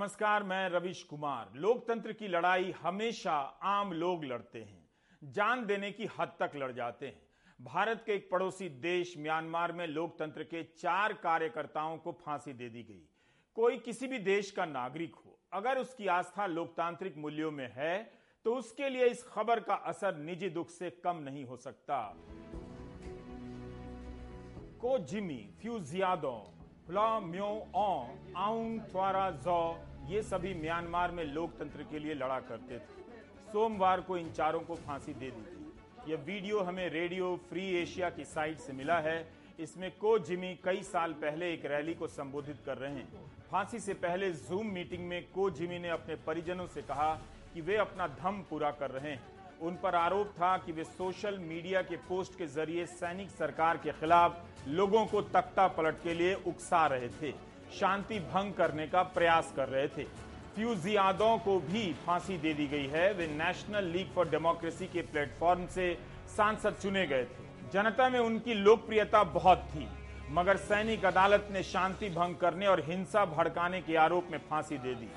नमस्कार, मैं रविश कुमार। लोकतंत्र की लड़ाई हमेशा आम लोग लड़ते हैं। जान देने की हद तक लड़ जाते हैं। भारत के एक पड़ोसी देश म्यांमार में लोकतंत्र के चार कार्यकर्ताओं को फांसी दे दी गई। कोई किसी भी देश का नागरिक हो, अगर उसकी आस्था लोकतांत्रिक मूल्यों में है तो उसके लिए इस खबर का असर निजी दुख से कम नहीं हो सकता। को जिमी फ्यूजियादो म्यो जौ ये सभी म्यांमार में लोकतंत्र के लिए लड़ा करते थे। सोमवार को इन चारों को फांसी दे दी गई। यह वीडियो हमें रेडियो फ्री एशिया की साइट से मिला है। इसमें को जिमी कई साल पहले एक रैली को संबोधित कर रहे हैं। फांसी से पहले जूम मीटिंग में को जिमी ने अपने परिजनों से कहा कि वे अपना धम पूरा कर रहे हैं। उन पर आरोप था कि वे सोशल मीडिया के पोस्ट के ज़रिए सैनिक सरकार के खिलाफ लोगों को तख्ता पलट के लिए उकसा रहे थे। शांति भंग करने का प्रयास कर रहे थे। फ्यूजियादों को भी फांसी दे दी गई है। वे नेशनल लीग फॉर डेमोक्रेसी के प्लेटफॉर्म से सांसद चुने गए थे। जनता में उनकी लोकप्रियता बहुत थी, मगर सैनिक अदालत ने शांति भंग करने और हिंसा भड़काने के आरोप में फांसी दे दी।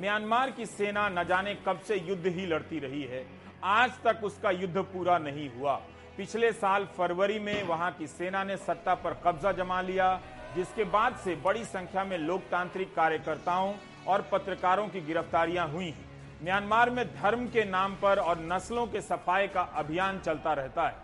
म्यांमार की सेना न जाने कब से युद्ध ही लड़ती रही है। आज तक उसका युद्ध पूरा नहीं हुआ। पिछले साल फरवरी में वहाँ की सेना ने सत्ता पर कब्जा जमा लिया, जिसके बाद से बड़ी संख्या में लोकतांत्रिक कार्यकर्ताओं और पत्रकारों की गिरफ्तारियाँ हुई हैं। म्यांमार में धर्म के नाम पर और नस्लों के सफ़ाई का अभियान चलता रहता है।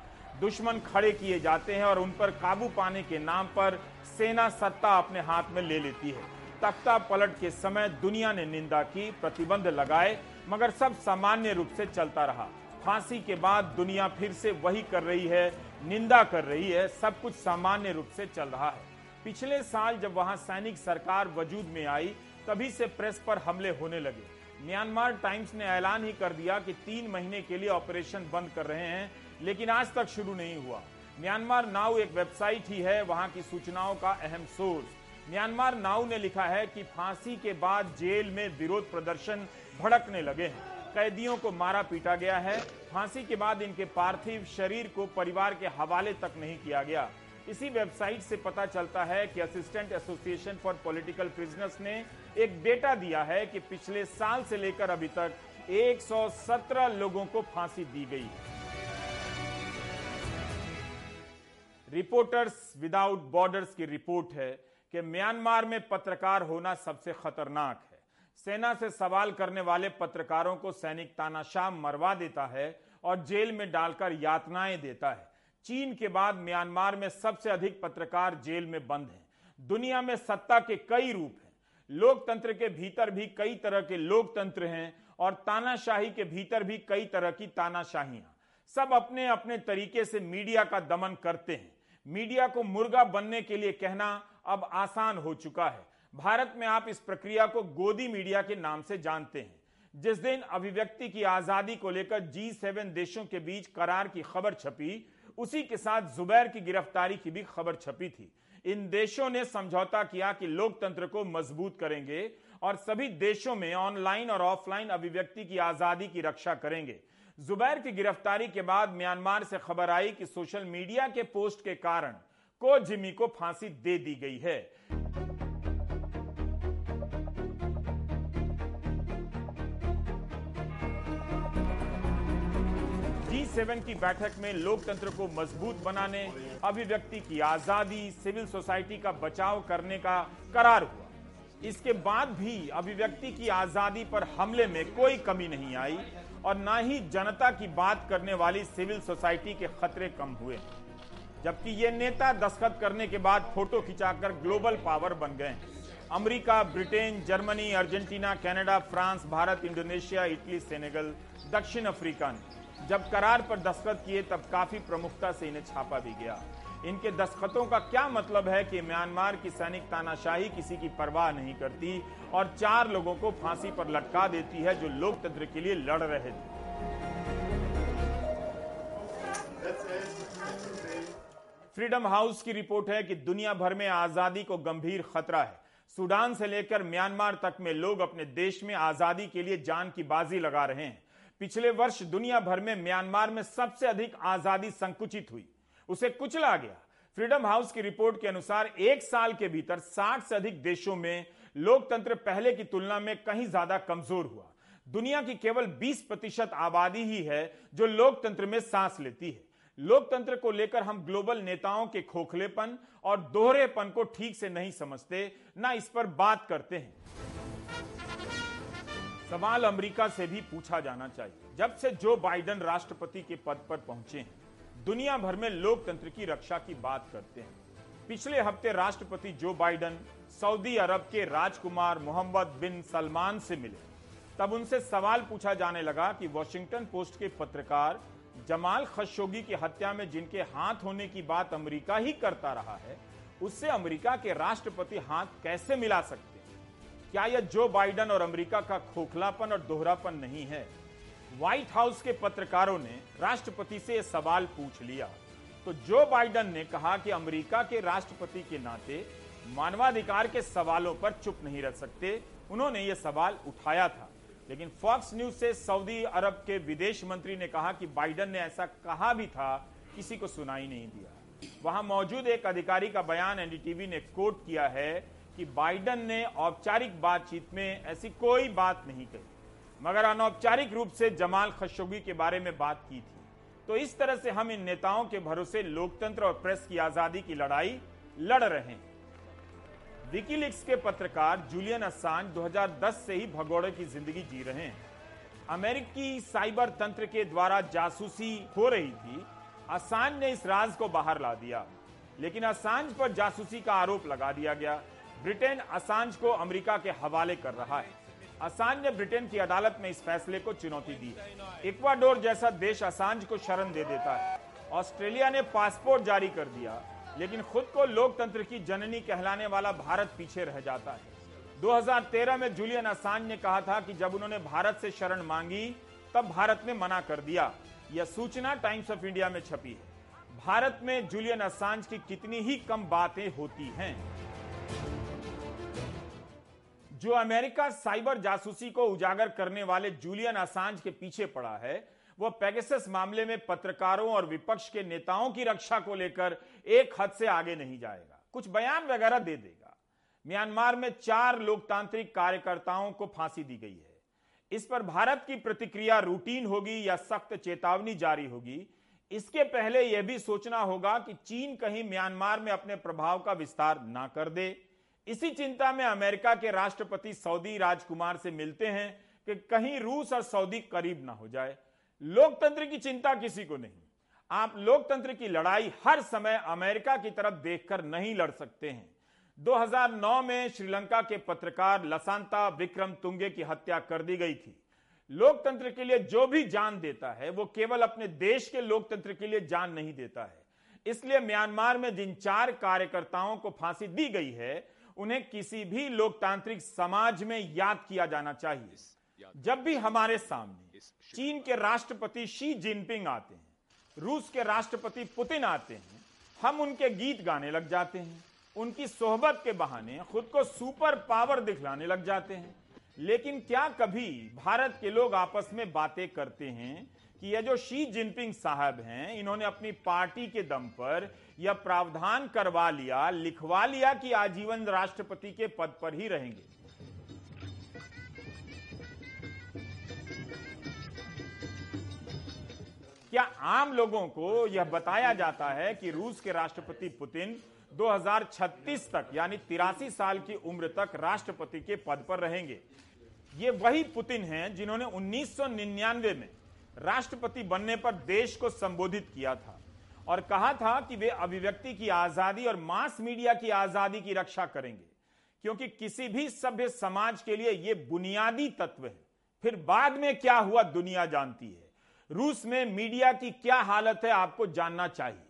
दुश्मन खड़े किए जाते हैं और उन पर काबू पाने के नाम पर सेना सत्ता अपने हाथ में ले लेती है। तख्ता पलट के समय दुनिया ने निंदा की, प्रतिबंध लगाए, मगर सब सामान्य रूप से चलता रहा। फांसी के बाद दुनिया फिर से वही कर रही है, निंदा कर रही है, सब कुछ सामान्य रूप से चल रहा है। पिछले साल जब वहाँ सैनिक सरकार वजूद में आई, तभी से प्रेस पर हमले होने लगे। म्यांमार टाइम्स ने ऐलान ही कर दिया कि तीन महीने के लिए ऑपरेशन बंद कर रहे हैं, लेकिन आज तक शुरू नहीं हुआ। म्यांमार नाउ एक वेबसाइट ही है, वहाँ की सूचनाओं का अहम सोर्स। म्यांमार नाउ ने लिखा है कि फांसी के बाद जेल में विरोध प्रदर्शन भड़कने लगे हैं। कैदियों को मारा पीटा गया है। फांसी के बाद इनके पार्थिव शरीर को परिवार के हवाले तक नहीं किया गया। इसी वेबसाइट से पता चलता है कि Assistant Association for Political Prisoners ने एक डेटा दिया है कि पिछले साल से लेकर अभी तक 117 लोगों को फांसी दी गई। रिपोर्टर्स विदाउट बॉर्डर्स की रिपोर्ट है कि म्यांमार में पत्रकार होना सबसे खतरनाक है। सेना से सवाल करने वाले पत्रकारों को सैनिक तानाशाह मरवा देता है और जेल में डालकर यातनाएँ देता है। चीन के बाद म्यांमार में सबसे अधिक पत्रकार जेल में बंद हैं। दुनिया में सत्ता के कई रूप हैं। लोकतंत्र के भीतर भी कई तरह के लोकतंत्र हैं और तानाशाही के भीतर भी कई तरह की तानाशाहियाँ। सब अपने अपने तरीके से मीडिया का दमन करते हैं। मीडिया को मुर्गा बनने के लिए कहना अब आसान हो चुका है। भारत में आप इस प्रक्रिया को गोदी मीडिया के नाम से जानते हैं। जिस दिन अभिव्यक्ति की आज़ादी को लेकर जी सेवन देशों के बीच करार की खबर छपी, उसी के साथ जुबैर की गिरफ्तारी की भी खबर छपी थी। इन देशों ने समझौता किया कि लोकतंत्र को मज़बूत करेंगे और सभी देशों में ऑनलाइन और ऑफलाइन अभिव्यक्ति की आज़ादी की रक्षा करेंगे। जुबैर की गिरफ्तारी के बाद म्यांमार से खबर आई कि सोशल मीडिया के पोस्ट के कारण को जिमी को फांसी दे दी गई है। सेवन की बैठक में लोकतंत्र को मज़बूत बनाने, अभिव्यक्ति की आज़ादी, सिविल सोसाइटी का बचाव करने का करार हुआ। इसके बाद भी अभिव्यक्ति की आज़ादी पर हमले में कोई कमी नहीं आई और ना ही जनता की बात करने वाली सिविल सोसाइटी के खतरे कम हुए, जबकि ये नेता दस्तखत करने के बाद फ़ोटो खिंचाकर ग्लोबल पावर बन गए। America, Britain, Germany, Argentina, Canada, France, Bharat, Indonesia, Italy, Senegal, दक्षिण अफ्रीका ने जब करार पर दस्तखत किए, तब काफ़ी प्रमुखता से इन्हें छापा भी गया। इनके दस्तखतों का क्या मतलब है कि म्यांमार की सैनिक तानाशाही किसी की परवाह नहीं करती और चार लोगों को फांसी पर लटका देती है जो लोकतंत्र के लिए लड़ रहे थे। फ्रीडम हाउस की रिपोर्ट है कि दुनिया भर में आज़ादी को गंभीर खतरा है। सूडान से लेकर म्यांमार तक में लोग अपने देश में आज़ादी के लिए जान की बाजी लगा रहे हैं। पिछले वर्ष दुनिया भर में म्यांमार में सबसे अधिक आज़ादी संकुचित हुई। उसे कुचला गया। फ्रीडम हाउस की रिपोर्ट के अनुसार एक साल के भीतर 60 से अधिक देशों में लोकतंत्र पहले की तुलना में कहीं ज़्यादा कमज़ोर हुआ। दुनिया की केवल 20 प्रतिशत आबादी ही है जो लोकतंत्र में सांस लेती है। लोकतंत्र को लेकर हम ग्लोबल नेताओं के खोखलेपन और दोहरेपन को ठीक से नहीं समझते, ना इस पर बात करते हैं। सवाल अमेरिका से भी पूछा जाना चाहिए। जब से जो बाइडन राष्ट्रपति के पद पर पहुँचे हैं, दुनिया भर में लोकतंत्र की रक्षा की बात करते हैं। पिछले हफ़्ते राष्ट्रपति जो बाइडन सऊदी अरब के राजकुमार मोहम्मद बिन सलमान से मिले। तब उनसे सवाल पूछा जाने लगा कि वॉशिंगटन पोस्ट के पत्रकार जमाल खशोगी की हत्या में जिनके हाथ होने की बात अमेरिका ही करता रहा है, उससे अमेरिका के राष्ट्रपति हाथ कैसे मिला सकते क्या यह जो बाइडन और अमेरिका का खोखलापन और दोहरापन नहीं है? व्हाइट हाउस के पत्रकारों ने राष्ट्रपति से यह सवाल पूछ लिया। तो जो बाइडन ने कहा कि अमेरिका के राष्ट्रपति के नाते मानवाधिकार के सवालों पर चुप नहीं रह सकते, उन्होंने यह सवाल उठाया था। लेकिन फॉक्स न्यूज़ से सऊदी अरब के विदेश मंत्री ने कहा कि बाइडन ने ऐसा कहा भी था, किसी को सुनाई नहीं दिया। वहाँ मौजूद एक अधिकारी का बयान एनडीटीवी ने कोट किया है कि बाइडन ने औपचारिक बातचीत में ऐसी कोई बात नहीं कही। मगर अनौपचारिक रूप से जमाल खशोगी के बारे में बात की थी। तो इस तरह से हम इन नेताओं के भरोसे लोकतंत्र और प्रेस की आज़ादी की लड़ाई लड़ रहे हैं। विकीलिक्स के पत्रकार जूलियन असांज 2010 से ही भगोड़े की ज़िंदगी जी रहे हैं। अमेरिकी साइबर तंत्र के द्वारा जासूसी हो रही थी। असांज ने इस राज को बाहर ला दिया। लेकिन असांज पर जासूसी का आरोप लगा दिया गया। ब्रिटेन असांज को अमेरिका के हवाले कर रहा है। असांज ने ब्रिटेन की अदालत में इस फैसले को चुनौती दी। इक्वाडोर जैसा देश असांज को शरण दे देता है। ऑस्ट्रेलिया ने पासपोर्ट जारी कर दिया, लेकिन खुद को लोकतंत्र की जननी कहलाने वाला भारत पीछे रह जाता है। 2013 में जूलियन असांज ने कहा था कि जब उन्होंने भारत से शरण मांगी, तब भारत ने मना कर दिया। यह सूचना टाइम्स ऑफ़ इंडिया में छपी है। भारत में जूलियन असांज की कितनी ही कम बातें होती हैं। जो अमेरिका साइबर जासूसी को उजागर करने वाले जूलियन असांज के पीछे पड़ा है वह पेगेसस मामले में पत्रकारों और विपक्ष के नेताओं की रक्षा को लेकर एक हद से आगे नहीं जाएगा। कुछ बयान वगैरह दे देगा। म्यांमार में चार लोकतांत्रिक कार्यकर्ताओं को फांसी दी गई है। इस पर भारत की प्रतिक्रिया रूटीन होगी या सख्त चेतावनी जारी होगी, इसके पहले यह भी सोचना होगा कि चीन कहीं म्यांमार में अपने प्रभाव का विस्तार ना कर दे। इसी चिंता में अमेरिका के राष्ट्रपति सऊदी राजकुमार से मिलते हैं कि कहीं रूस और सऊदी करीब ना हो जाए। लोकतंत्र की चिंता किसी को नहीं। आप लोकतंत्र की लड़ाई हर समय अमेरिका की तरफ़ देखकर नहीं लड़ सकते हैं। 2009 में श्रीलंका के पत्रकार लसांता विक्रम तुंगे की हत्या कर दी गई थी। लोकतंत्र के लिए जो भी जान देता है, वो केवल अपने देश के लोकतंत्र के लिए जान नहीं देता है। इसलिए म्यांमार में जिन चार कार्यकर्ताओं को फांसी दी गई है उन्हें किसी भी लोकतांत्रिक समाज में याद किया जाना चाहिए। जब भी हमारे सामने चीन के राष्ट्रपति शी जिनपिंग आते हैं रूस के राष्ट्रपति पुतिन आते हैं हम उनके गीत गाने लग जाते हैं उनकी सोहबत के बहाने खुद को सुपर पावर दिखलाने लग जाते हैं। लेकिन क्या कभी भारत के लोग आपस में बातें करते हैं कि ये जो शी जिनपिंग साहब हैं इन्होंने अपनी पार्टी के दम पर यह प्रावधान करवा लिया, लिखवा लिया कि आजीवन राष्ट्रपति के पद पर ही रहेंगे। क्या आम लोगों को यह बताया जाता है कि रूस के राष्ट्रपति पुतिन 2036 तक, यानी तिरासी साल की उम्र तक राष्ट्रपति के पद पर रहेंगे? ये वही पुतिन हैं जिन्होंने 1999 में राष्ट्रपति बनने पर देश को संबोधित किया था। और कहा था कि वे अभिव्यक्ति की आज़ादी और मास मीडिया की आज़ादी की रक्षा करेंगे, क्योंकि किसी भी सभ्य समाज के लिए यह बुनियादी तत्व है। फिर बाद में क्या हुआ, दुनिया जानती है। रूस में मीडिया की क्या हालत है, आपको जानना चाहिए।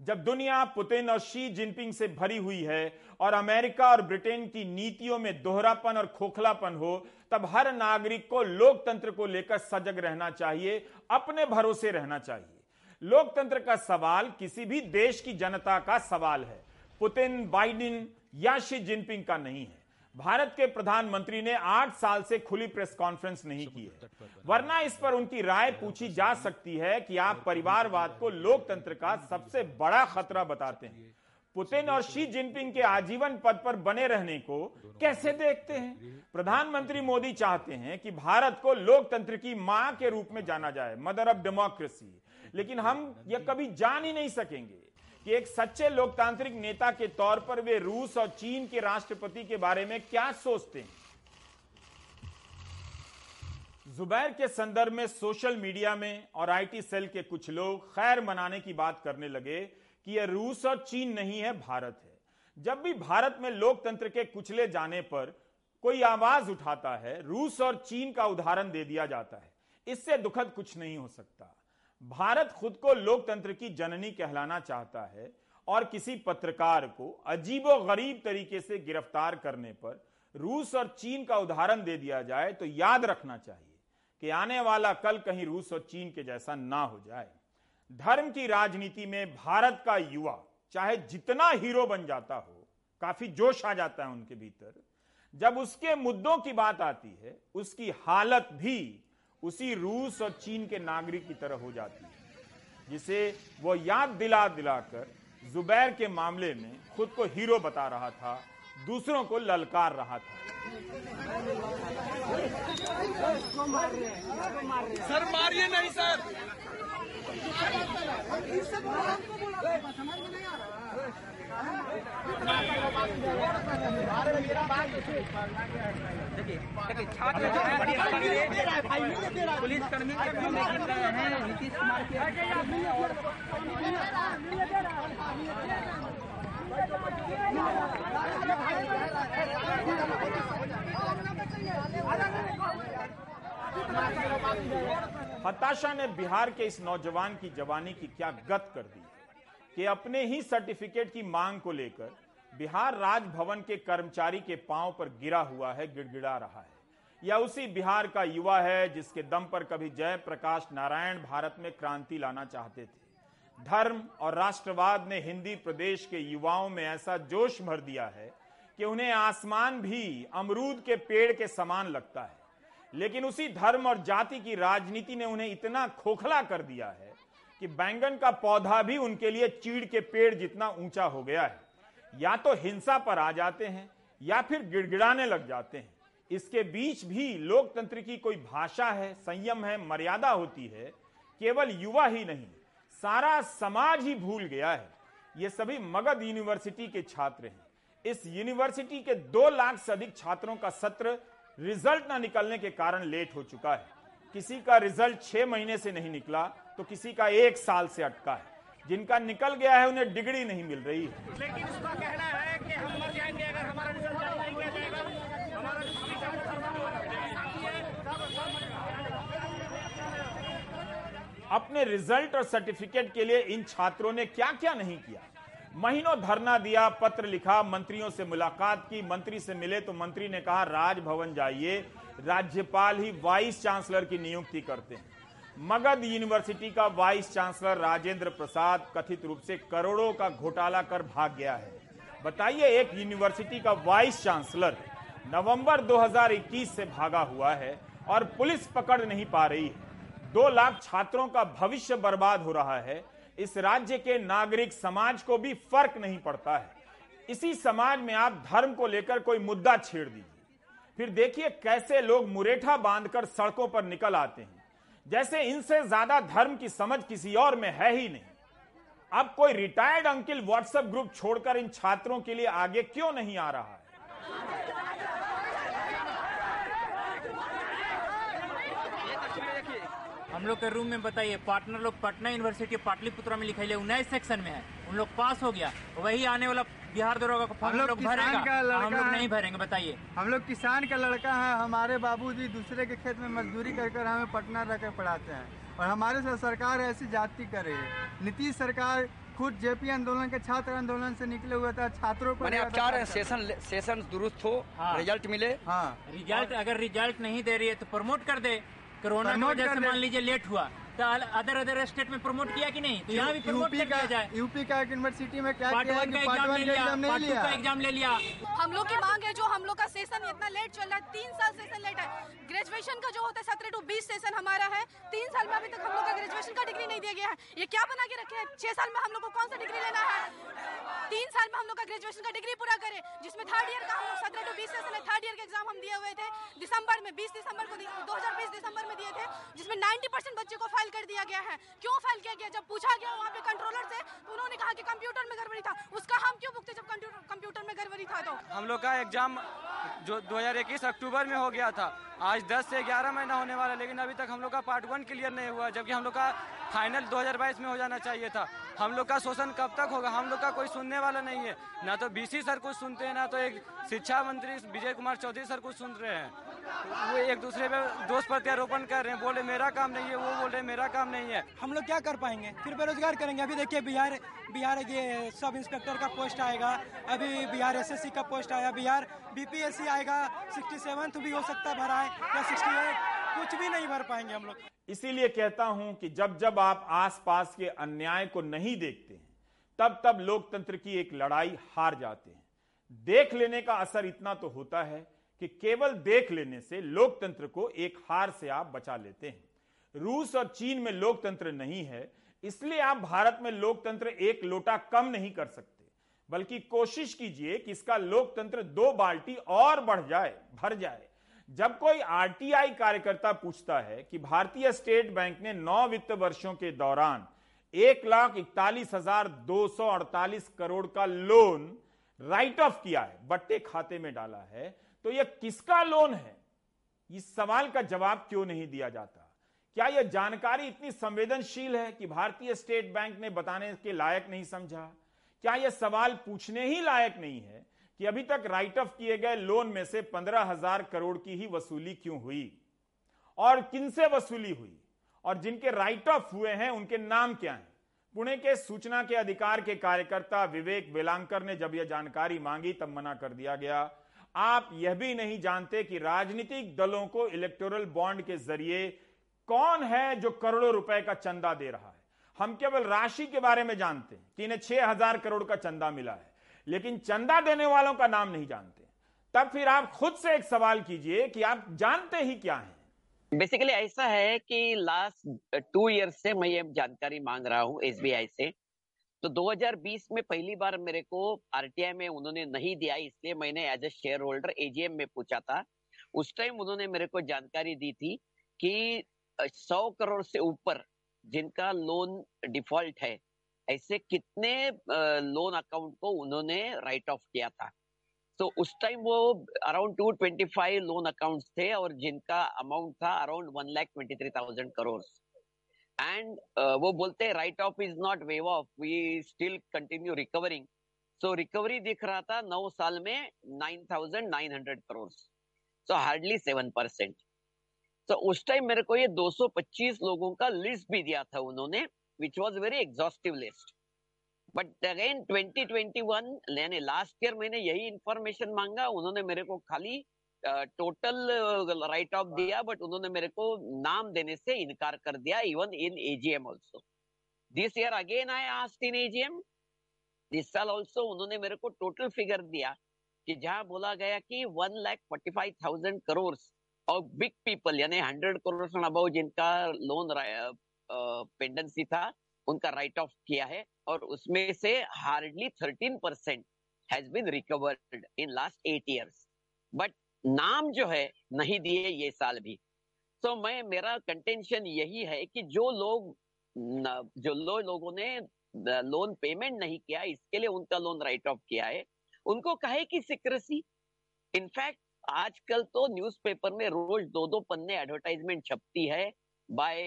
जब दुनिया पुतिन और शी जिनपिंग से भरी हुई है और अमेरिका और ब्रिटेन की नीतियों में दोहरापन और खोखलापन हो, तब हर नागरिक को लोकतंत्र को लेकर सजग रहना चाहिए, अपने भरोसे रहना चाहिए। लोकतंत्र का सवाल किसी भी देश की जनता का सवाल है। पुतिन, बाइडेन या शी जिनपिंग का नहीं है। भारत के प्रधानमंत्री ने आठ साल से खुली प्रेस कॉन्फ्रेंस नहीं की है। वरना इस पर उनकी राय पूछी जा सकती है कि आप परिवारवाद को लोकतंत्र का सबसे बड़ा खतरा बताते हैं। पुतिन और शी जिनपिंग के आजीवन पद पर बने रहने को कैसे देखते हैं? प्रधानमंत्री मोदी चाहते हैं कि भारत को लोकतंत्र की माँ के रूप में जाना जाए। Mother of democracy. लेकिन हम यह कभी जान ही नहीं सकेंगे कि एक सच्चे लोकतांत्रिक नेता के तौर पर वे रूस और चीन के राष्ट्रपति के बारे में क्या सोचते हैं? जुबैर के संदर्भ में सोशल मीडिया में और आईटी सेल के कुछ लोग खैर मनाने की बात करने लगे कि यह रूस और चीन नहीं है, भारत है। जब भी भारत में लोकतंत्र के कुचले जाने पर कोई आवाज़ उठाता है, रूस और चीन का उदाहरण दे दिया जाता है। इससे दुखद कुछ नहीं हो सकता। भारत खुद को लोकतंत्र की जननी कहलाना चाहता है और किसी पत्रकार को अजीबो गरीब तरीके से गिरफ़्तार करने पर रूस और चीन का उदाहरण दे दिया जाए तो याद रखना चाहिए कि आने वाला कल कहीं रूस और चीन के जैसा ना हो जाए। धर्म की राजनीति में भारत का युवा, चाहे जितना हीरो बन जाता हो, काफ़ी जोश आ जाता है उनके भीतर। जब उसके मुद्दों की बात आती है, उसकी हालत भी उसी रूस और चीन के नागरिक की तरह हो जाती है जिसे वो याद दिला दिलाकर जुबैर के मामले में खुद को हीरो बता रहा था दूसरों को ललकार रहा था। सर मारिए नहीं सर। देखिए छात्र जो है बड़ी पुलिस कर्मी के में गिर रहे हैं नीतीश कुमार के। हताशा ने बिहार के इस नौजवान की जवानी की क्या गत कर दी कि अपने ही सर्टिफिकेट की मांग को लेकर बिहार राजभवन के कर्मचारी के पाँव पर गिरा हुआ है, गिड़गिड़ा रहा है। या उसी बिहार का युवा है जिसके दम पर कभी जय प्रकाश नारायण भारत में क्रांति लाना चाहते थे। धर्म और राष्ट्रवाद ने हिंदी प्रदेश के युवाओं में ऐसा जोश भर दिया है कि उन्हें आसमान भी अमरूद के पेड़ के समान लगता है। लेकिन उसी धर्म और जाति की राजनीति ने उन्हें इतना खोखला कर दिया है कि बैंगन का पौधा भी उनके लिए चीड़ के पेड़ जितना ऊँचा हो गया है। या तो हिंसा पर आ जाते हैं, या फिर गिड़गिड़ाने लग जाते हैं। इसके बीच भी लोकतंत्र की कोई भाषा है, संयम है, मर्यादा होती है, केवल युवा ही नहीं, सारा समाज ही भूल गया है। ये सभी मगध यूनिवर्सिटी के छात्र हैं। इस यूनिवर्सिटी के दो लाख से अधिक छात्रों का सत्र रिज़ल्ट ना निकलने के कारण लेट हो चुका है। किसी का रिज़ल्ट छह महीने से नहीं निकला तो किसी का एक साल से अटका है। जिनका निकल गया है उन्हें डिग्री नहीं मिल रही। है लेकिन उसका कहना है कि हम मर जाएँगे अगर हमारा रिज़ल्ट जारी नहीं किया जाएगा हमारा अपने रिज़ल्ट और सर्टिफिकेट के लिए इन छात्रों ने क्या क्या नहीं किया? महीनों धरना दिया पत्र लिखा मंत्रियों से मुलाकात की मंत्री से मिले तो मंत्री ने कहा राजभवन जाइए राज्यपाल ही वाइस चांसलर की नियुक्ति करते हैं। मगध यूनिवर्सिटी का वाइस चांसलर राजेंद्र प्रसाद कथित रूप से करोड़ों का घोटाला कर भाग गया है। बताइए, एक यूनिवर्सिटी का वाइस चांसलर नवंबर 2021 से भागा हुआ है और पुलिस पकड़ नहीं पा रही है। दो लाख छात्रों का भविष्य बर्बाद हो रहा है। इस राज्य के नागरिक समाज को भी फ़र्क नहीं पड़ता है। इसी समाज में आप धर्म को लेकर कोई मुद्दा छेड़ दीजिए। फिर देखिए, कैसे लोग मुरेठा बांधकर सड़कों पर निकल आते हैं। जैसे इनसे ज़्यादा धर्म की समझ किसी और में है ही नहीं। अब कोई रिटायर्ड अंकिल व्हाट्सएप ग्रुप छोड़कर इन छात्रों के लिए आगे क्यों नहीं आ रहा है? हम लोग के रूम में बताइए पार्टनर लोग पटना यूनिवर्सिटी पाटलिपुत्रा में लिखाई उन्नीस सेक्शन में है। उन लोग पास हो गया, वही आने वाला बिहार दरोगा का फॉर्म हम लोग भरेगा। का लड़का हम लोग नहीं भरेंगे बताइए। हम लोग किसान का लड़का है हमारे बाबूजी दूसरे के खेत में मजदूरी कर कर हमें पटना रख पढ़ाते हैं। और हमारे साथ सरकार ऐसी जाति कर। रही है नीतीश सरकार खुद जेपी आंदोलन के छात्र आंदोलन से निकले हुए था छात्रों को मैंने आप चाह रहे हैं सेशन सेशन दुरुस्त हो हाँ। रिज़ल्ट मिले। हाँ। रिज़ल्ट अगर रिज़ल्ट नहीं दे रही है तो प्रमोट कर दे। कोरोना की वजह से मान लीजिए लेट हुआ। अदर अदर स्टेट में प्रमोट किया कि नहीं? तो यहाँ भी प्रमोट यूपी कर का जाए। यूपी का यूनिवर्सिटी में क्या पार्ट किया है वन कि पार्ट एग्ज़ाम ले लिया एग्ज़ाम नहीं पार्ट का एग्ज़ाम ले लिया। हम लोग की मांग है जो हम लोग का सेशन इतना लेट चल रहा है तीन साल सेशन लेट है। ग्रेजुएशन का जो होता है सत्रह टू बीस सेशन हमारा है तीन साल में अभी तक हम लोग का ग्रेजुएशन का डिग्री नहीं दिया गया है। ये क्या बना के रखे हैं? छह साल में हम लोग को कौन सा डिग्री लेना है? तीन साल में हम लोग का ग्रेजुएशन का डिग्री पूरा करे जिसमें थर्ड ईयर का हम लोग सत्रह टू बीस सेशन है थर्ड ईयर के एग्ज़ाम हम दिए हुए थे। दिसंबर में बीस दिसंबर को दो हज़ार बीस दिसंबर में दिए थे जिसमें नाइन्टी परसेंट बच्चे को फ़ाइल कर दिया गया है। क्यों फ़ाइल किया गया? जब पूछा गया वहाँ पे कंट्रोलर से तो उन्होंने कहा कि कंप्यूटर में गड़बड़ी था। उसका हम क्यों भुगते जब कंप्यूटर में गड़बड़ी था तो? हम लोग का एग्ज़ाम जो 2021 अक्टूबर में हो गया था। आज 10 से 11 महीना होने वाला लेकिन अभी तक हम लोग का पार्ट वन क्लियर नहीं हुआ, जबकि हम लोग का फाइनल 2022 में हो जाना चाहिए था। हम लोग का शोषण कब तक होगा? हम लोग का कोई सुनने वाला नहीं है। ना तो बीसी सर कुछ सुनते हैं, ना तो एक शिक्षा मंत्री विजय कुमार चौधरी सर कुछ सुन रहे हैं। वो एक दूसरे पे दोष प्रत्यारोपण कर रहे हैं। बोले मेरा काम नहीं है। वो बोल रहे मेरा काम नहीं है। हम लोग क्या कर पाएँगे? फिर बेरोजगार करेंगे। अभी देखिए बिहार बिहार ये सब इंस्पेक्टर का पोस्ट आएगा। अभी बिहार एसएससी का पोस्ट आया। बिहार बीपीएससी आएगा। 67 भी हो सकता है भरा है या 68 कुछ भी नहीं भर पाएँगे हम लोग। इसीलिए कहता हूँ कि जब जब आप आसपास के अन्याय को नहीं देखते हैं तब तब लोकतंत्र की एक लड़ाई हार जाते हैं। देख लेने का असर इतना तो होता है कि केवल देख लेने से लोकतंत्र को एक हार से आप बचा लेते हैं। रूस और चीन में लोकतंत्र नहीं है, इसलिए आप भारत में लोकतंत्र एक लोटा कम नहीं कर सकते। बल्कि कोशिश कीजिए कि इसका लोकतंत्र दो बाल्टी और बढ़ जाए, भर जाए। जब कोई आरटीआई कार्यकर्ता पूछता है कि भारतीय स्टेट बैंक ने नौ वित्त वर्षों के दौरान एक लाख इकतालीस हज़ार दो सौ अड़तालीस करोड़ का लोन राइट ऑफ़ किया है, बट्टे खाते में डाला है तो यह किसका लोन है? इस सवाल का जवाब क्यों नहीं दिया जाता? क्या यह जानकारी इतनी संवेदनशील है कि भारतीय स्टेट बैंक ने बताने के लायक नहीं समझा? क्या यह सवाल पूछने ही लायक नहीं है कि अभी तक राइट ऑफ़ किए गए लोन में से पंद्रह हज़ार करोड़ की ही वसूली क्यों हुई? और किनसे वसूली हुई? और जिनके राइट ऑफ़ हुए हैं, उनके नाम क्या हैं? पुणे के सूचना के अधिकार के कार्यकर्ता विवेक वेलांकर ने जब यह जानकारी मांगी, तब मना कर दिया गया। आप यह भी नहीं जानते कि राजनीतिक दलों को इलेक्टोरल बॉन्ड के ज़रिए कौन है जो करोड़ों रुपए का चंदा दे रहा है? हम केवल राशि के बारे में जानते हैं कि इन्हें छह हज़ार करोड़ का चंदा मिला है, लेकिन चंदा देने वालों का नाम नहीं जानते। तब फिर आप खुद से एक सवाल कीजिए कि आप जानते ही क्या हैं? बेसिकली ऐसा है कि लास्ट टू ईयर से मैं ये जानकारी मांग रहा हूँ एसबीआई से। तो 2020 में पहली बार मेरे को आरटीआई में उन्होंने नहीं दिया, इसलिए मैंने as a shareholder AGM में पूछा था। उस टाइम उन्होंने मेरे को जानकारी दी थी कि सौ करोड़ से ऊपर जिनका लोन डिफ़ॉल्ट है, ऐसे कितने लोन अकाउंट को उन्होंने राइट ऑफ़ किया था। तो उस टाइम वो around two twenty five loan account थे और जिनका अमाउंट था around one lakh twenty three thousand crore and वो बोलते हैं right off is not waive of we still continue recovering so recovery दिख रहा था नौ साल में nine thousand nine hundred crore so hardly seven percent तो उस टाइम मेरे को ये 225 लोगों का लिस्ट भी दिया था उन्होंने which was very exhaustive list but again 2021 यानी लास्ट ईयर मैंने यही इंफॉर्मेशन मांगा, उन्होंने मेरे को खाली टोटल राइट ऑफ़ दिया बट उन्होंने मेरे को नाम देने से इनकार कर दिया even in AGM also this year again I asked in AGM इस साल ऑल्सो उन्होंने मेरे को टोटल फिगर दिया कि जहाँ बोला गया कि one lakh forty five thousand crore और बिग पीपल यानी हंड्रेड करोड़ अबाउ जिनका लोन पेंडेंसी था उनका राइट ऑफ़ किया है और उसमें से hardly thirteen percent has been recovered in last eight years but नाम जो है नहीं दिए ये साल भी। तो मैं मेरा कंटेंशन यही है कि जो लोग जो लो लोगों ने लोन पेमेंट नहीं किया इसके लिए उनका लोन राइट ऑफ़ किया है उनको कहे कि सिक्रेसी इनफैक्ट आजकल तो न्यूज़पेपर में रोज दो दो पन्ने एडवर्टाइजमेंट छपती है बाय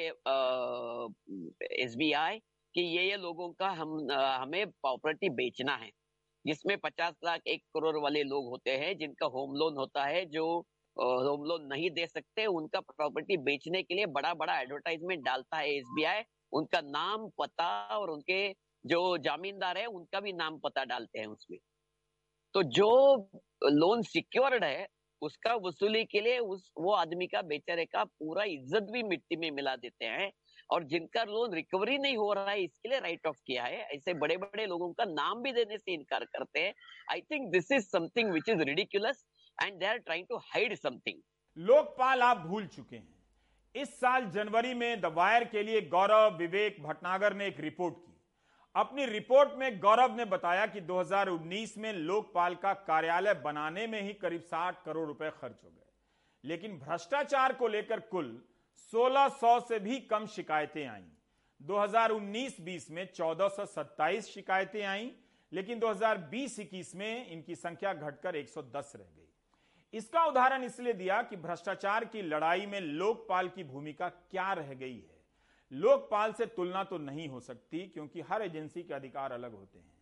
एस बी कि ये ये लोगों का हम आ, हमें प्रॉपर्टी बेचना है। जिसमें पचास लाख एक करोड़ वाले लोग होते हैं, जिनका होम लोन होता है, जो होम लोन नहीं दे सकते, उनका प्रॉपर्टी बेचने के लिए बड़ा बड़ा एडवर्टाइजमेंट डालता है एसबीआई। उनका नाम पता और उनके जो जामीनदार है, उनका भी नाम पता डालते हैं उसमें। तो जो लोन सिक्योर्ड है, उसका वसूली के लिए उस, वो आदमी का बेचारे का पूरा इज़्ज़त भी मिट्टी में मिला देते हैं। और जिनका लोन रिकवरी नहीं हो रहा है, इसके लिए राइट ऑफ़ किया है। ऐसे बड़े बड़े लोगों का नाम भी देने से इनकार करते हैं। I think this is something which is ridiculous and they are trying to hide something Lokpal आप भूल चुके हैं। इस साल जनवरी में द वायर के लिए गौरव विवेक भटनागर ने एक रिपोर्ट की। अपनी रिपोर्ट में गौरव ने बताया कि 2019 में लोकपाल का कार्यालय बनाने में ही करीब 60 करोड़ रुपए खर्च हो गए। लेकिन भ्रष्टाचार को लेकर कुल 1600 से भी कम शिकायतें आईं। 2019-20 में 1427 शिकायतें आईं, लेकिन 2020-21 में इनकी संख्या घटकर 110 रह गई। इसका उदाहरण इसलिए दिया कि भ्रष्टाचार की लड़ाई में लोकपाल की भूमिका क्या रह गई है। लोकपाल से तुलना तो नहीं हो सकती, क्योंकि हर एजेंसी के अधिकार अलग होते हैं।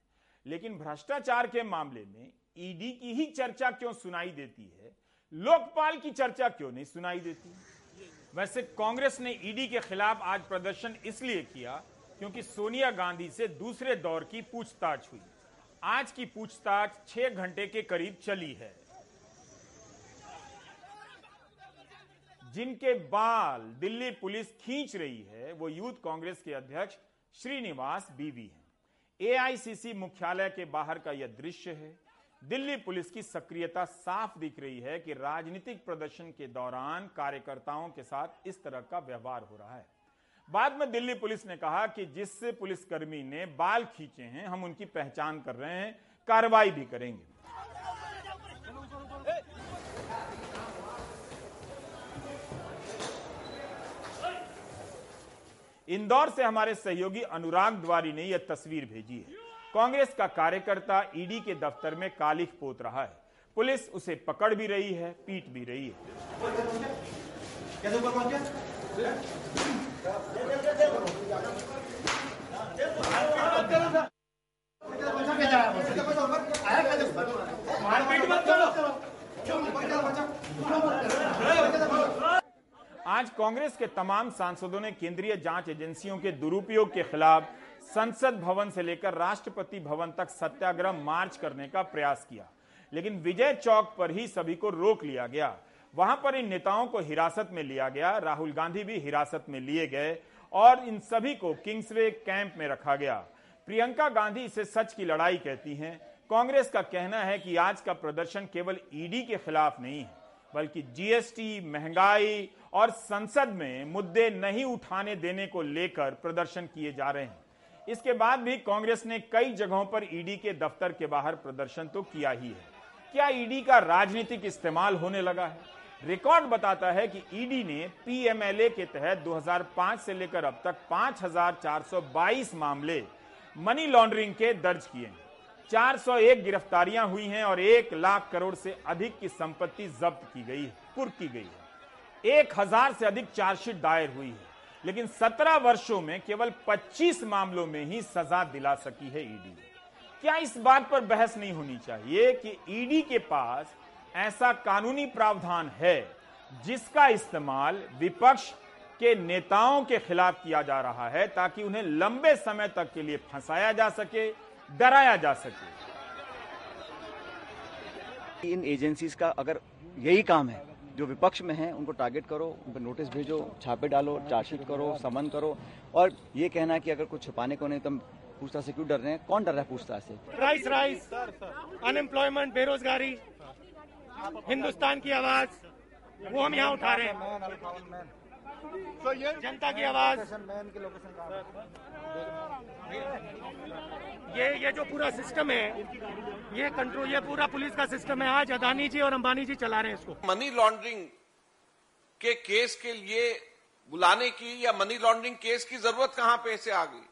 लेकिन भ्रष्टाचार के मामले में ईडी की ही चर्चा क्यों सुनाई देती है? लोकपाल की चर्चा क्यों नहीं सुनाई देती? वैसे कांग्रेस ने ईडी के खिलाफ आज प्रदर्शन इसलिए किया क्योंकि सोनिया गांधी से दूसरे दौर की पूछताछ हुई। आज की पूछताछ छह घंटे के करीब चली है। जिनके बाल दिल्ली पुलिस खींच रही है, वो यूथ कांग्रेस के अध्यक्ष श्रीनिवास बीवी हैं। एआईसीसी मुख्यालय के बाहर का यह दृश्य है। दिल्ली पुलिस की सक्रियता साफ़ दिख रही है कि राजनीतिक प्रदर्शन के दौरान कार्यकर्ताओं के साथ इस तरह का व्यवहार हो रहा है। बाद में दिल्ली पुलिस ने कहा कि जिस पुलिसकर्मी ने बाल खींचे हैं, हम उनकी पहचान कर रहे हैं, कार्रवाई भी करेंगे। इंदौर से हमारे सहयोगी अनुराग द्वारी ने यह तस्वीर भेजी है। कांग्रेस का कार्यकर्ता ईडी के दफ्तर में कालिख पोत रहा है। पुलिस उसे पकड़ भी रही है, पीट भी रही है। आज कांग्रेस के तमाम सांसदों ने केंद्रीय जाँच एजेंसियों के दुरुपयोग के खिलाफ संसद भवन से लेकर राष्ट्रपति भवन तक सत्याग्रह मार्च करने का प्रयास किया, लेकिन विजय चौक पर ही सभी को रोक लिया गया। वहाँ पर इन नेताओं को हिरासत में लिया गया, राहुल गांधी भी हिरासत में लिए गए और इन सभी को किंग्सवे कैंप में रखा गया। प्रियंका गांधी इसे सच की लड़ाई कहती हैं। कांग्रेस का कहना है कि आज का प्रदर्शन केवल ईडी के खिलाफ नहीं है, बल्कि जीएसटी, महँगाई और संसद में मुद्दे नहीं उठाने देने को लेकर प्रदर्शन किए जा रहे हैं। इसके बाद भी कांग्रेस ने कई जगहों पर ईडी के दफ्तर के बाहर प्रदर्शन तो किया ही है। क्या ईडी का राजनीतिक इस्तेमाल होने लगा है? रिकॉर्ड बताता है कि ईडी ने पीएमएलए के तहत 2005 से लेकर अब तक 5,422 मामले मनी लॉन्ड्रिंग के दर्ज किए हैं। 401 गिरफ्तारियाँ हुई हैं और एक लाख करोड़ से अधिक की संपत्ति जब्त की गई है कुर्क की गई है। एक हज़ार से अधिक चार्जशीट दायर हुई है। लेकिन 17 वर्षों में केवल 25 मामलों में ही सजा दिला सकी है ईडी। क्या इस बात पर बहस नहीं होनी चाहिए कि ईडी के पास ऐसा कानूनी प्रावधान है जिसका इस्तेमाल विपक्ष के नेताओं के खिलाफ किया जा रहा है ताकि उन्हें लंबे समय तक के लिए फंसाया जा सके, डराया जा सके? इन एजेंसीज का अगर यही काम है जो विपक्ष में हैं, उनको टारगेट करो, उन पर नोटिस भेजो, छापे डालो चार्जशीट करो समन करो और ये कहना कि अगर कुछ छुपाने को नहीं तो पूछताछ से क्यों डर रहे हैं? कौन डर रहा है पूछताछ से? राइस राइस अनएम्प्लॉयमेंट बेरोजगारी, हिंदुस्तान की आवाज़, वो हम यहाँ उठा रहे हैं। जनता की आवाज़। ये ये जो पूरा सिस्टम है ये कंट्रोल ये पूरा पुलिस का सिस्टम है। आज अदानी जी और अंबानी जी चला रहे हैं इसको। मनी लॉन्ड्रिंग के केस के लिए बुलाने की या मनी लॉन्ड्रिंग केस की ज़रूरत कहाँ पे से आ गई?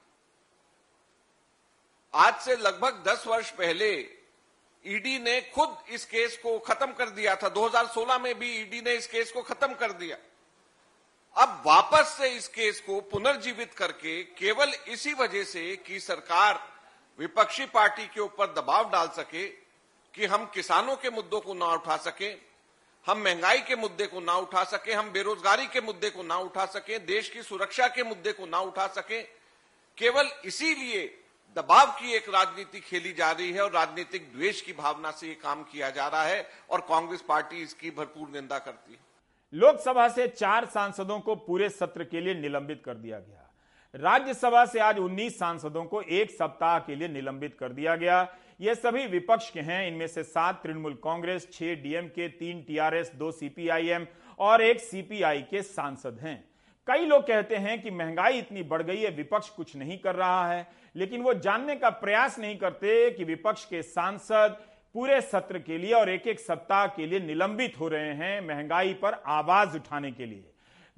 आज से लगभग 10 वर्ष पहले ईडी ने खुद इस केस को खत्म कर दिया था। 2016 में भी ईडी ने इस केस को खत्म कर दिया। अब वापस से इस केस को पुनर्जीवित करके केवल इसी वजह से कि सरकार विपक्षी पार्टी के ऊपर दबाव डाल सके, कि हम किसानों के मुद्दों को ना उठा सके, हम महँगाई के मुद्दे को ना उठा सके, हम बेरोजगारी के मुद्दे को ना उठा सके, देश की सुरक्षा के मुद्दे को ना उठा सके, केवल इसीलिए दबाव की एक राजनीति खेली जा रही है और राजनीतिक द्वेष की भावना से ये काम किया जा रहा है और कांग्रेस पार्टी इसकी भरपूर निंदा करती है। लोकसभा से चार सांसदों को पूरे सत्र के लिए निलंबित कर दिया गया। राज्यसभा से आज 19 सांसदों को एक सप्ताह के लिए निलंबित कर दिया गया। ये सभी विपक्ष के हैं। इनमें से सात तृणमूल कांग्रेस, छह डीएमके, तीन टीआरएस, दो सीपीआईएम और एक सीपीआई के सांसद हैं। कई लोग कहते हैं कि महँगाई इतनी बढ़ गई है, विपक्ष कुछ नहीं कर रहा है, लेकिन वो जानने का प्रयास नहीं करते कि विपक्ष के सांसद पूरे सत्र के लिए और एक एक सप्ताह के लिए निलंबित हो रहे हैं महँगाई पर आवाज़ उठाने के लिए।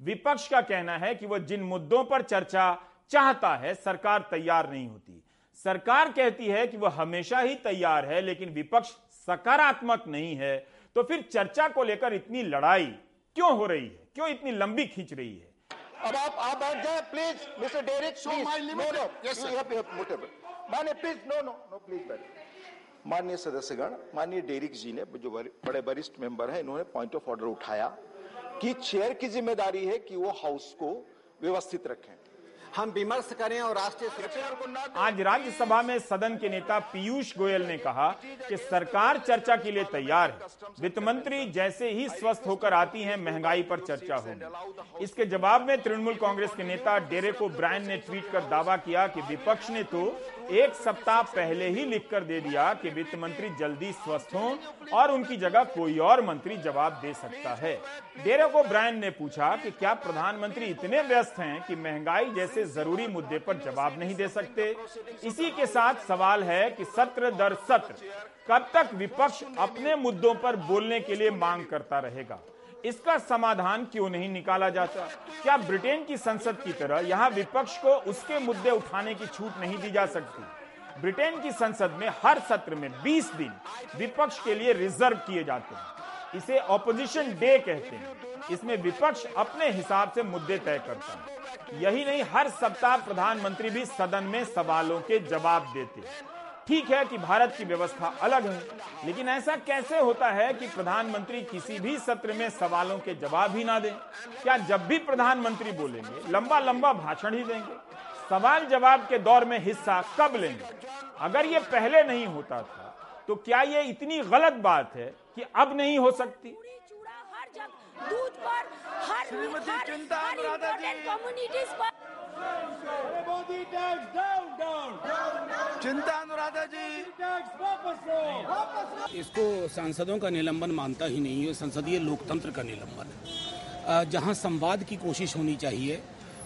विपक्ष का कहना है कि वह जिन मुद्दों पर चर्चा चाहता है सरकार तैयार नहीं होती। सरकार कहती है कि वह हमेशा ही तैयार है लेकिन विपक्ष सकारात्मक नहीं है। तो फिर चर्चा को लेकर इतनी लड़ाई क्यों हो रही है? क्यों इतनी लंबी खींच रही है? अब आप आप बैठ जाए please mister Derek so my limit yes sir माने please no no no please बैठ माननीय सदस्यगण माननीय डेरिक जी ने जो बड़े वरिष्ठ मेंबर हैं इन्होंने पॉइंट ऑफ़ ऑर्डर उठाया कि चेयर की ज़िम्मेदारी है कि वो हाउस को व्यवस्थित रखें। हम विमर्श करें और राष्ट्रीय सुरक्षा आज राज्यसभा में सदन के नेता पीयूष गोयल ने कहा कि सरकार चर्चा के लिए तैयार है। वित्त मंत्री जैसे ही स्वस्थ होकर आती हैं महँगाई पर चर्चा होगी। इसके जवाब में तृणमूल कांग्रेस के नेता डेरेको ब्रायन ने ट्वीट कर दावा किया कि विपक्ष ने तो एक सप्ताह पहले ही लिखकर दे दिया कि वित्त मंत्री जल्दी स्वस्थ हों और उनकी जगह कोई और मंत्री जवाब दे सकता है। डेरे को ब्रायन ने पूछा कि क्या प्रधानमंत्री इतने व्यस्त हैं कि महँगाई जैसे ज़रूरी मुद्दे पर जवाब नहीं दे सकते? इसी के साथ सवाल है कि सत्र दर सत्र कब तक विपक्ष अपने मुद्दों पर बोलने के लिए मांग करता रहेगा? इसका समाधान क्यों नहीं निकाला जाता? क्या ब्रिटेन की संसद की तरह यहाँ विपक्ष को उसके मुद्दे उठाने की छूट नहीं दी जा सकती? ब्रिटेन की संसद में हर सत्र में 20 दिन विपक्ष के लिए रिज़र्व किए जाते हैं। इसे ऑपोजिशन डे कहते हैं। इसमें विपक्ष अपने हिसाब से मुद्दे तय करता है। यही नहीं, हर सप्ताह प्रधानमंत्री भी सदन में सवालों के जवाब देते हैं। ठीक है कि भारत की व्यवस्था अलग है लेकिन ऐसा कैसे होता है कि प्रधानमंत्री किसी भी सत्र में सवालों के जवाब ही ना दें? क्या जब भी प्रधानमंत्री बोलेंगे लंबा लंबा भाषण ही देंगे? सवाल जवाब के दौर में हिस्सा कब लेंगे? अगर ये पहले नहीं होता था तो क्या ये इतनी गलत बात है कि अब नहीं हो सकती? दूध पर हर हर, हर चिंता अनुराधा जी। इसको सांसदों का निलंबन मानता ही नहीं है संसदीय लोकतंत्र का निलंबन है। जहाँ संवाद की कोशिश होनी चाहिए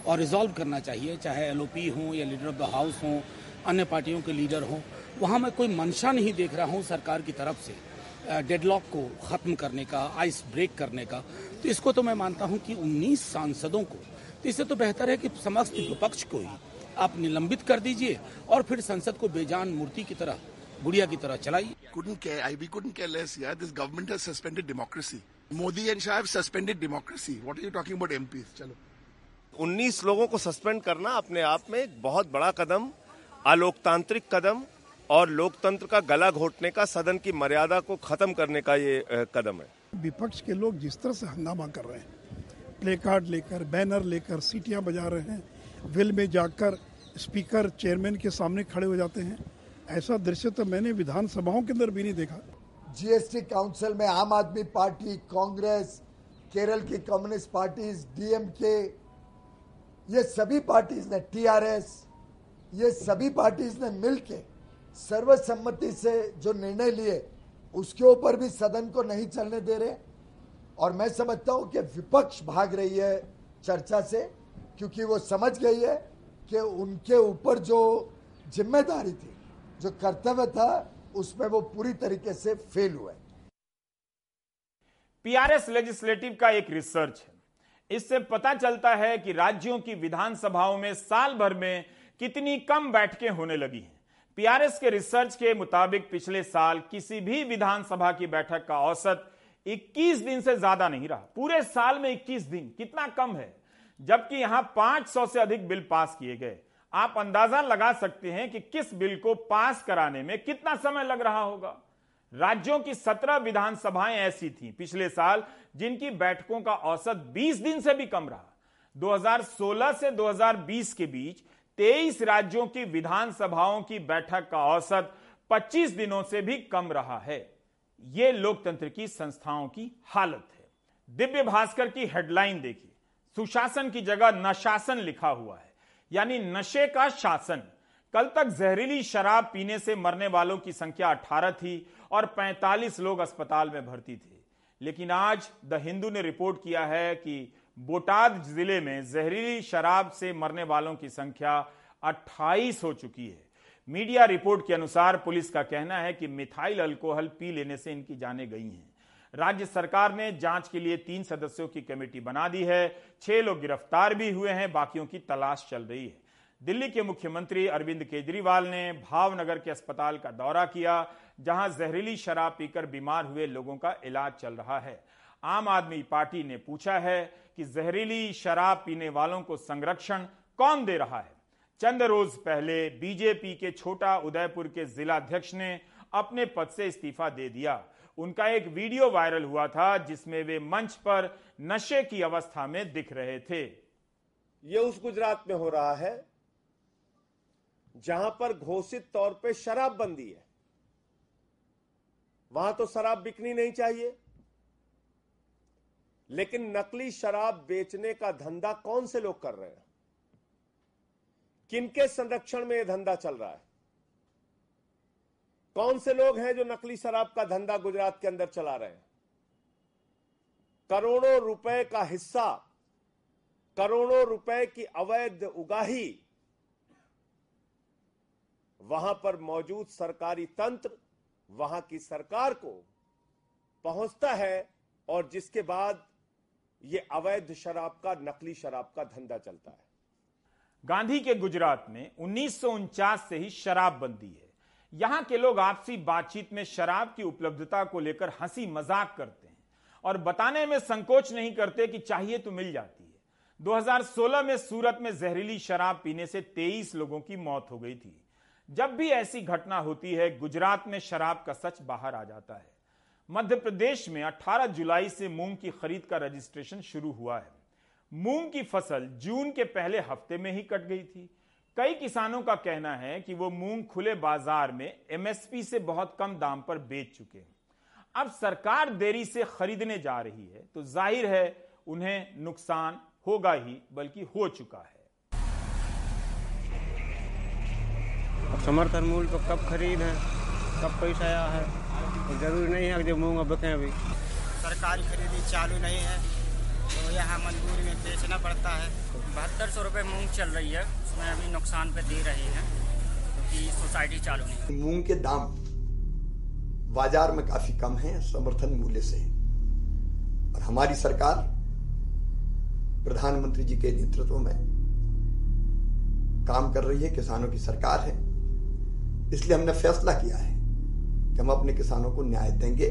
और रिजॉल्व करना चाहिए चाहे एलओपी हो या लीडर ऑफ़ द हाउस हो अन्य पार्टियों के लीडर हो वहाँ मैं कोई मंशा नहीं देख रहा हूँ सरकार की तरफ़ से डेडलॉक को खत्म करने का आइस ब्रेक करने का। तो इसको तो मैं मानता हूँ कि 19 सांसदों को तो इससे तो बेहतर है कि समस्त विपक्ष को ही आप निलंबित कर दीजिए और फिर संसद को बेजान मूर्ति की तरह गुड़िया की तरह चलाइए। Couldn't care I we couldn't care less yeah this government has suspended democracy. Modi and Shah have suspended democracy. What are you talking about MPs चलो। 19 लोगों को सस्पेंड करना अपने आप में एक बहुत बड़ा कदम अलोकतांत्रिक कदम और लोकतंत्र का गला घोटने का सदन की मर्यादा को खत्म करने का ये कदम है। विपक्ष के लोग जिस तरह से हंगामा कर रहे हैं प्ले कार्ड लेकर, बैनर लेकर सीटियाँ बजा रहे हैं। विल में जाकर स्पीकर, चेयरमैन के सामने खड़े हो जाते हैं। ऐसा दृश्य तो मैंने विधानसभाओं के अंदर भी नहीं देखा। जीएसटी काउंसिल में आम आदमी पार्टी, कांग्रेस, केरल की कम्युनिस्ट पार्टीज़, डीएमके, ये सभी पार्टीज़ ने, टीआरएस, ये सभी पार्टीज़ ने मिलके सर्वसम्मति से जो निर्णय लिए, उसके ऊपर भी सदन को नहीं चलने दे रहे। और मैं समझता हूँ कि विपक्ष भाग रही है चर्चा से, क्योंकि वो समझ गई है कि उनके ऊपर जो ज़िम्मेदारी थी, जो कर्तव्य था, उसमें वो पूरी तरीके से फेल हुए। पीआरएस लेजिस्लेटिव का एक रिसर्च है। इससे पता चलता है कि राज्यों की विधानसभाओं में साल भर में कितनी कम बैठकें होने लगी हैं। पीआरएस के रिसर्च के मुताबिक पिछले साल किसी भी विधानसभा की बैठक का औसत 21 दिन से ज़्यादा नहीं रहा। पूरे साल में 21 दिन, कितना कम है? जबकि यहाँ 500 से अधिक बिल पास किए गए। आप अंदाज़ा लगा सकते हैं कि किस बिल को पास कराने में कितना समय लग रहा होगा। राज्यों की 17 विधानसभाएँ ऐसी थीं पिछले साल, जिनकी बैठकों का औसत 20 दिन से भी कम रहा। 2016 से 2020 के बीच तेईस राज्यों की विधानसभाओं की बैठक का औसत 25 दिनों से भी कम रहा है। यह लोकतंत्र की संस्थाओं की हालत है। दिव्य भास्कर की हेडलाइन देखिए। सुशासन की जगह नशासन लिखा हुआ है। यानी नशे का शासन। कल तक जहरीली शराब पीने से मरने वालों की संख्या 18 थी और 45 लोग अस्पताल में भर्ती थे। लेकिन आज द हिंदू ने रिपोर्ट किया है कि बोटाद ज़िले में जहरीली शराब से मरने वालों की संख्या 28 हो चुकी है। मीडिया रिपोर्ट के अनुसार पुलिस का कहना है कि मिथाइल अल्कोहल पी लेने से इनकी जानें गई हैं। राज्य सरकार ने जाँच के लिए तीन सदस्यों की कमेटी बना दी है। छह लोग गिरफ़्तार भी हुए हैं, बाकियों की तलाश चल रही है। दिल्ली के मुख्यमंत्री अरविंद केजरीवाल ने भावनगर के अस्पताल का दौरा किया, जहाँ जहरीली शराब पीकर बीमार हुए लोगों का इलाज चल रहा है। आम आदमी पार्टी ने पूछा है कि जहरीली शराब पीने वालों को संरक्षण कौन दे रहा है? चंद रोज पहले बीजेपी के छोटा उदयपुर के जिलाध्यक्ष ने अपने पद से इस्तीफा दे दिया। उनका एक वीडियो वायरल हुआ था, जिसमें वे मंच पर नशे की अवस्था में दिख रहे थे। ये उस गुजरात में हो रहा है, जहाँ पर घोषित तौर पे शराबबंदी है। वहाँ तो शराब बिकनी नहीं चाहिए, लेकिन नकली शराब बेचने का धंधा कौन से लोग कर रहे हैं? किनके संरक्षण में यह धंधा चल रहा है? कौन से लोग हैं जो नकली शराब का धंधा गुजरात के अंदर चला रहे हैं? करोड़ों रुपए का हिस्सा, करोड़ों रुपए की अवैध उगाही वहाँ पर मौजूद सरकारी तंत्र, वहाँ की सरकार को पहुँचता है और जिसके बाद ये अवैध शराब का, नकली शराब का धंधा चलता है। गांधी के गुजरात में उन्नीस सौ उनचास से ही शराब बंदी है। यहाँ के लोग आपसी बातचीत में शराब की उपलब्धता को लेकर हँसी मज़ाक करते हैं और बताने में संकोच नहीं करते कि चाहिए तो मिल जाती है। 2016 में सूरत में जहरीली शराब पीने से 23 लोगों की मौत हो गई थी। जब भी ऐसी घटना होती है, गुजरात में शराब का सच बाहर आ जाता है। मध्य प्रदेश में 18 जुलाई से मूंग की खरीद का रजिस्ट्रेशन शुरू हुआ है। मूंग की फ़सल जून के पहले हफ़्ते में ही कट गई थी। कई किसानों का कहना है कि वो मूंग खुले बाज़ार में एमएसपी से बहुत कम दाम पर बेच चुके हैं। अब सरकार देरी से खरीदने जा रही है तो ज़ाहिर है उन्हें नुकसान होगा ही बल्कि हो चुका है। समर्थन मूल्य तो कब खरीद है कब पैसा आया है तो ज़रूरी नहीं है कि मूंग बिके अभी। सरकारी खरीदी चालू नहीं है। यहाँ मजबूरी में बेचना पड़ता है। बहत्तर सौ रुपये मूंग चल रही है। उसमें अभी नुकसान पे दे रहे हैं क्योंकि तो सोसाइटी चालू नहीं मूंग के दाम बाज़ार में काफ़ी कम है, समर्थन मूल्य से और हमारी सरकार प्रधानमंत्री जी के नेतृत्व में काम कर रही है, किसानों की सरकार है। इसलिए हमने फैसला किया है कि हम अपने किसानों को न्याय देंगे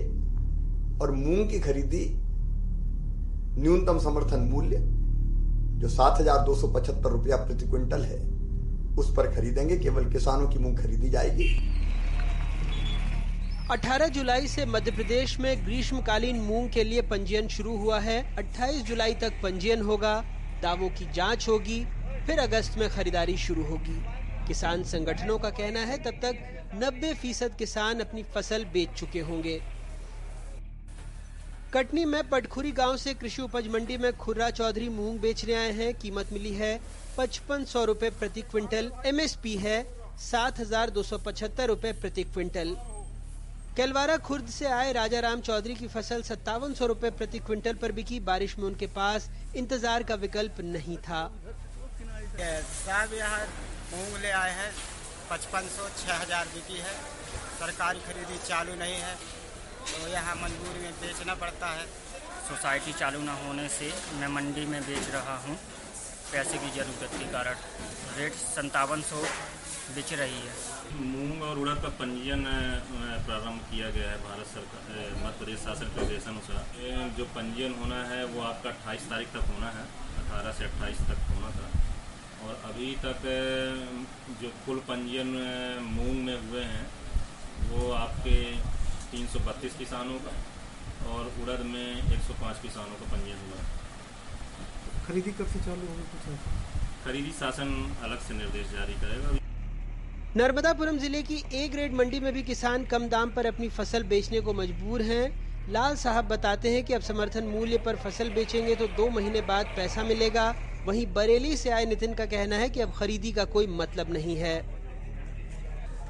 और मूंग की खरीदी न्यूनतम समर्थन मूल्य, जो सात हज़ार दो सौ पचहत्तर रुपया प्रति क्विंटल है, उस पर खरीदेंगे। केवल किसानों की मूंग खरीदी जाएगी। 18 जुलाई से मध्य प्रदेश में ग्रीष्मकालीन मूंग के लिए पंजीयन शुरू हुआ है। 28 जुलाई तक पंजीयन होगा। दावों की जाँच होगी। फिर अगस्त में खरीदारी शुरू होगी। किसान संगठनों का कहना है, तब तक 90 फ़ीसद किसान अपनी फ़सल बेच चुके होंगे। कटनी में पटखुरी गाँव से कृषि उपज मंडी में खुर्रा चौधरी मूंग बेचने आए हैं। कीमत मिली है पचपन सौ रूपए प्रति क्विंटल। एमएसपी है सात हज़ार दो सौ पचहत्तर रूपए प्रति क्विंटल। केलवारा खुर्द से आए राजा राम चौधरी की फ़सल सत्तावन सौ रूपए प्रति क्विंटल पर बिकी। बारिश में उनके पास इंतज़ार का विकल्प नहीं था। साहब यहाँ मूंग ले आए हैं, पचपन सौ, छह हज़ार बिकी है। सरकारी खरीदी चालू नहीं है। तो यहाँ मजबूरी में बेचना पड़ता है। सोसाइटी चालू न होने से मैं मंडी में बेच रहा हूँ। पैसे की ज़रूरत के कारण। रेट संतावन सौ बिच रही है। मूंग और उड़द का पंजीयन प्रारंभ किया गया है भारत सरकार मध्य प्रदेश शासन के अनुसार। जो पंजीयन होना है, वो आपका अट्ठाईस तारीख तक होना है। अठारह से अट्ठाईस तक होना था। और अभी तक जो कुल पंजीयन मूंग में हुए हैं, वो आपके 332 किसानों का और उड़द में 105 किसानों का पंजीयन हुआ खरीदी कब से चालू होगी कुछ खरीदी शासन अलग से निर्देश जारी करेगा। नर्मदापुरम ज़िले की ए ग्रेड मंडी में भी किसान कम दाम पर अपनी फ़सल बेचने को मजबूर हैं। लाल साहब बताते हैं कि अब समर्थन मूल्य पर फ़सल बेचेंगे तो दो महीने बाद पैसा मिलेगा। वहीं बरेली से आए नितिन का कहना है कि अब खरीदी का कोई मतलब नहीं है।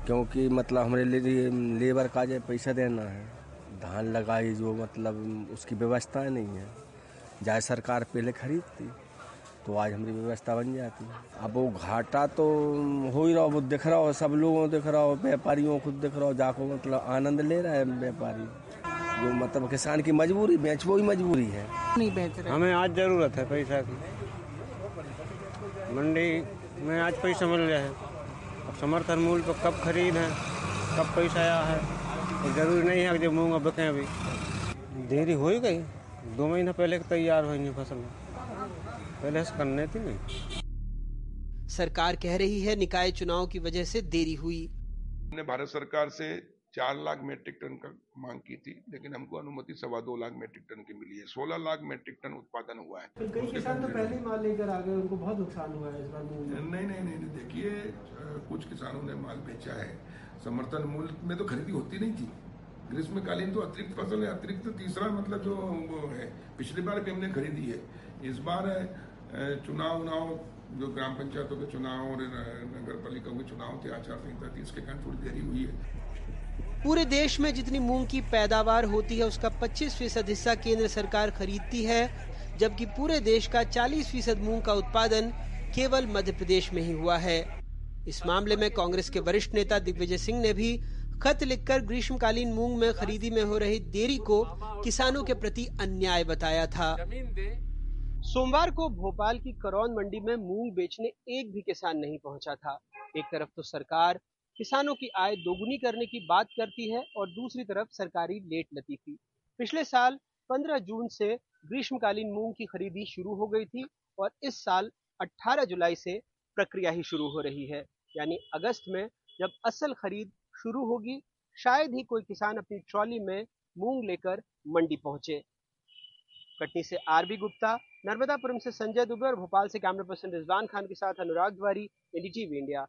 क्योंकि मतलब हमारे लिए लेबर का जो पैसा देना है धान लगाई जो मतलब उसकी व्यवस्था नहीं है। जाए सरकार पहले खरीदती तो आज हमारी व्यवस्था बन जाती। है अब वो घाटा तो हो ही रहा वो दिख रहा हो सब लोगों दिख रहा हो व्यापारियों खुद दिख रहा हो जाको मतलब आनंद ले रहा है व्यापारी। जो मतलब किसान की मजबूरी बेच वो ही मजबूरी है। नहीं बेच रहे। हमें आज ज़रूरत है पैसा की। मंडी में आज पैसा मिल रहा है। समर्थन मूल्य पर कब खरीद है कब पैसा आया है तो ज़रूरी नहीं है कि जब मूंग बकें अभी। देरी हो ही गई। दो महीना पहले तैयार हुई फ़सल। पहले से करने थी नहीं। सरकार कह रही है निकाय चुनाव की वजह से देरी हुई। भारत सरकार से चार लाख मेट्रिक टन का मांग की थी लेकिन हमको अनुमति सवा दो लाख मेट्रिक टन की मिली है। सोलह लाख मेट्रिक टन उत्पादन हुआ है। कई किसान तो पहले ही माल लेकर आ गए उनको बहुत नुकसान हुआ है इस बार नहीं नहीं नहीं, नहीं नहीं देखिए कुछ किसानों ने माल बेचा है। समर्थन मूल्य में तो खरीदी होती नहीं थी। ग्रीष्मकालीन तो अतिरिक्त फ़सल है अतिरिक्त तो तीसरा मतलब जो वो है पिछली बार भी हमने खरीदी है। इस बार चुनाव उनाव जो ग्राम पंचायतों के चुनाव और नगर पालिकाओं के चुनाव थे आचार संहिता थी इसके कारण थोड़ी देरी हुई है। पूरे देश में जितनी मूंग की पैदावार होती है उसका 25 फ़ीसद हिस्सा केंद्र सरकार खरीदती है जबकि पूरे देश का 40 फ़ीसद मूंग का उत्पादन केवल मध्य प्रदेश में ही हुआ है। इस मामले में कांग्रेस के वरिष्ठ नेता दिग्विजय सिंह ने भी खत लिखकर ग्रीष्मकालीन मूंग में खरीदी में हो रही देरी को किसानों के प्रति अन्याय बताया था। सोमवार को भोपाल की करौन मंडी में मूंग बेचने एक भी किसान नहीं पहुँचा था। एक तरफ़ तो सरकार किसानों की आय दोगुनी करने की बात करती है और दूसरी तरफ़ सरकारी लेट लतीफी। पिछले साल 15 जून से ग्रीष्मकालीन मूंग की खरीदी शुरू हो गई थी और इस साल 18 जुलाई से प्रक्रिया ही शुरू हो रही है। यानी अगस्त में जब असल खरीद शुरू होगी, शायद ही कोई किसान अपनी ट्रॉली में मूंग लेकर मंडी पहुँचे। कटनी से आरबी गुप्ता, नर्मदापुरम से संजय दुबे और भोपाल से कैमरा पर्सन रिजवान खान के साथ Anurag Dwari NDTV India.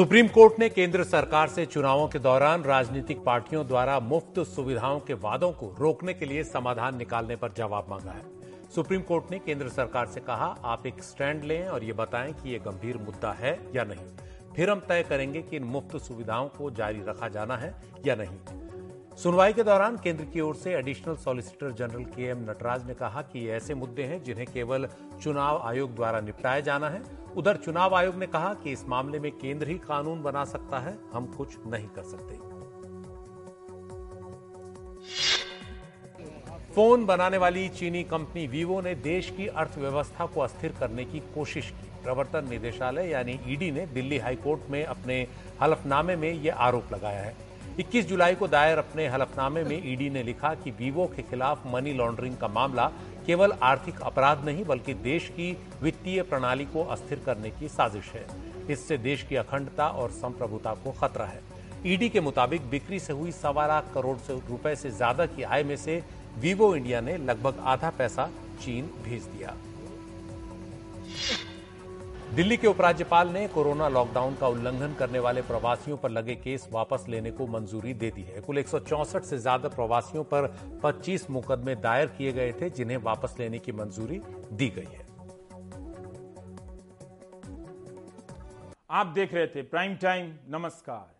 Supreme Court ने केंद्र सरकार से चुनावों के दौरान राजनीतिक पार्टियों द्वारा मुफ़्त सुविधाओं के वादों को रोकने के लिए समाधान निकालने पर जवाब मांगा है। सुप्रीम कोर्ट ने केंद्र सरकार से कहा, आप एक स्टैंड लें और ये बताएँ कि ये गंभीर मुद्दा है या नहीं। फिर हम तय करेंगे कि इन मुफ़्त सुविधाओं को जारी रखा जाना है या नहीं। सुनवाई के दौरान केंद्र की ओर से additional solicitor general K M Nataraj ने कहा कि ये ऐसे मुद्दे हैं जिन्हें केवल चुनाव आयोग द्वारा निपटाया जाना है। उधर चुनाव आयोग ने कहा कि इस मामले में केंद्र ही कानून बना सकता है, हम कुछ नहीं कर सकते। फ़ोन बनाने वाली चीनी कंपनी वीवो ने देश की अर्थव्यवस्था को अस्थिर करने की कोशिश की। प्रवर्तन निदेशालय यानी ईडी ने दिल्ली हाईकोर्ट में अपने हलफनामे में यह आरोप लगाया है। 21 जुलाई को दायर अपने हलफनामे में ईडी ने लिखा कि वीवो के खिलाफ मनी लॉन्ड्रिंग का मामला केवल आर्थिक अपराध नहीं, बल्कि देश की वित्तीय प्रणाली को अस्थिर करने की साजिश है। इससे देश की अखंडता और संप्रभुता को खतरा है। ईडी के मुताबिक बिक्री से हुई सवा लाख करोड़ से रुपए से ज़्यादा की आय में से वीवो इंडिया ने लगभग आधा पैसा चीन भेज दिया। दिल्ली के उपराज्यपाल ने कोरोना लॉकडाउन का उल्लंघन करने वाले प्रवासियों पर लगे केस वापस लेने को मंजूरी दे दी है। कुल एक से ज़्यादा प्रवासियों पर 25 मुकदमे दायर किए गए थे, जिन्हें वापस लेने की मंजूरी दी गई है। आप देख रहे थे प्राइम टाइम, नमस्कार।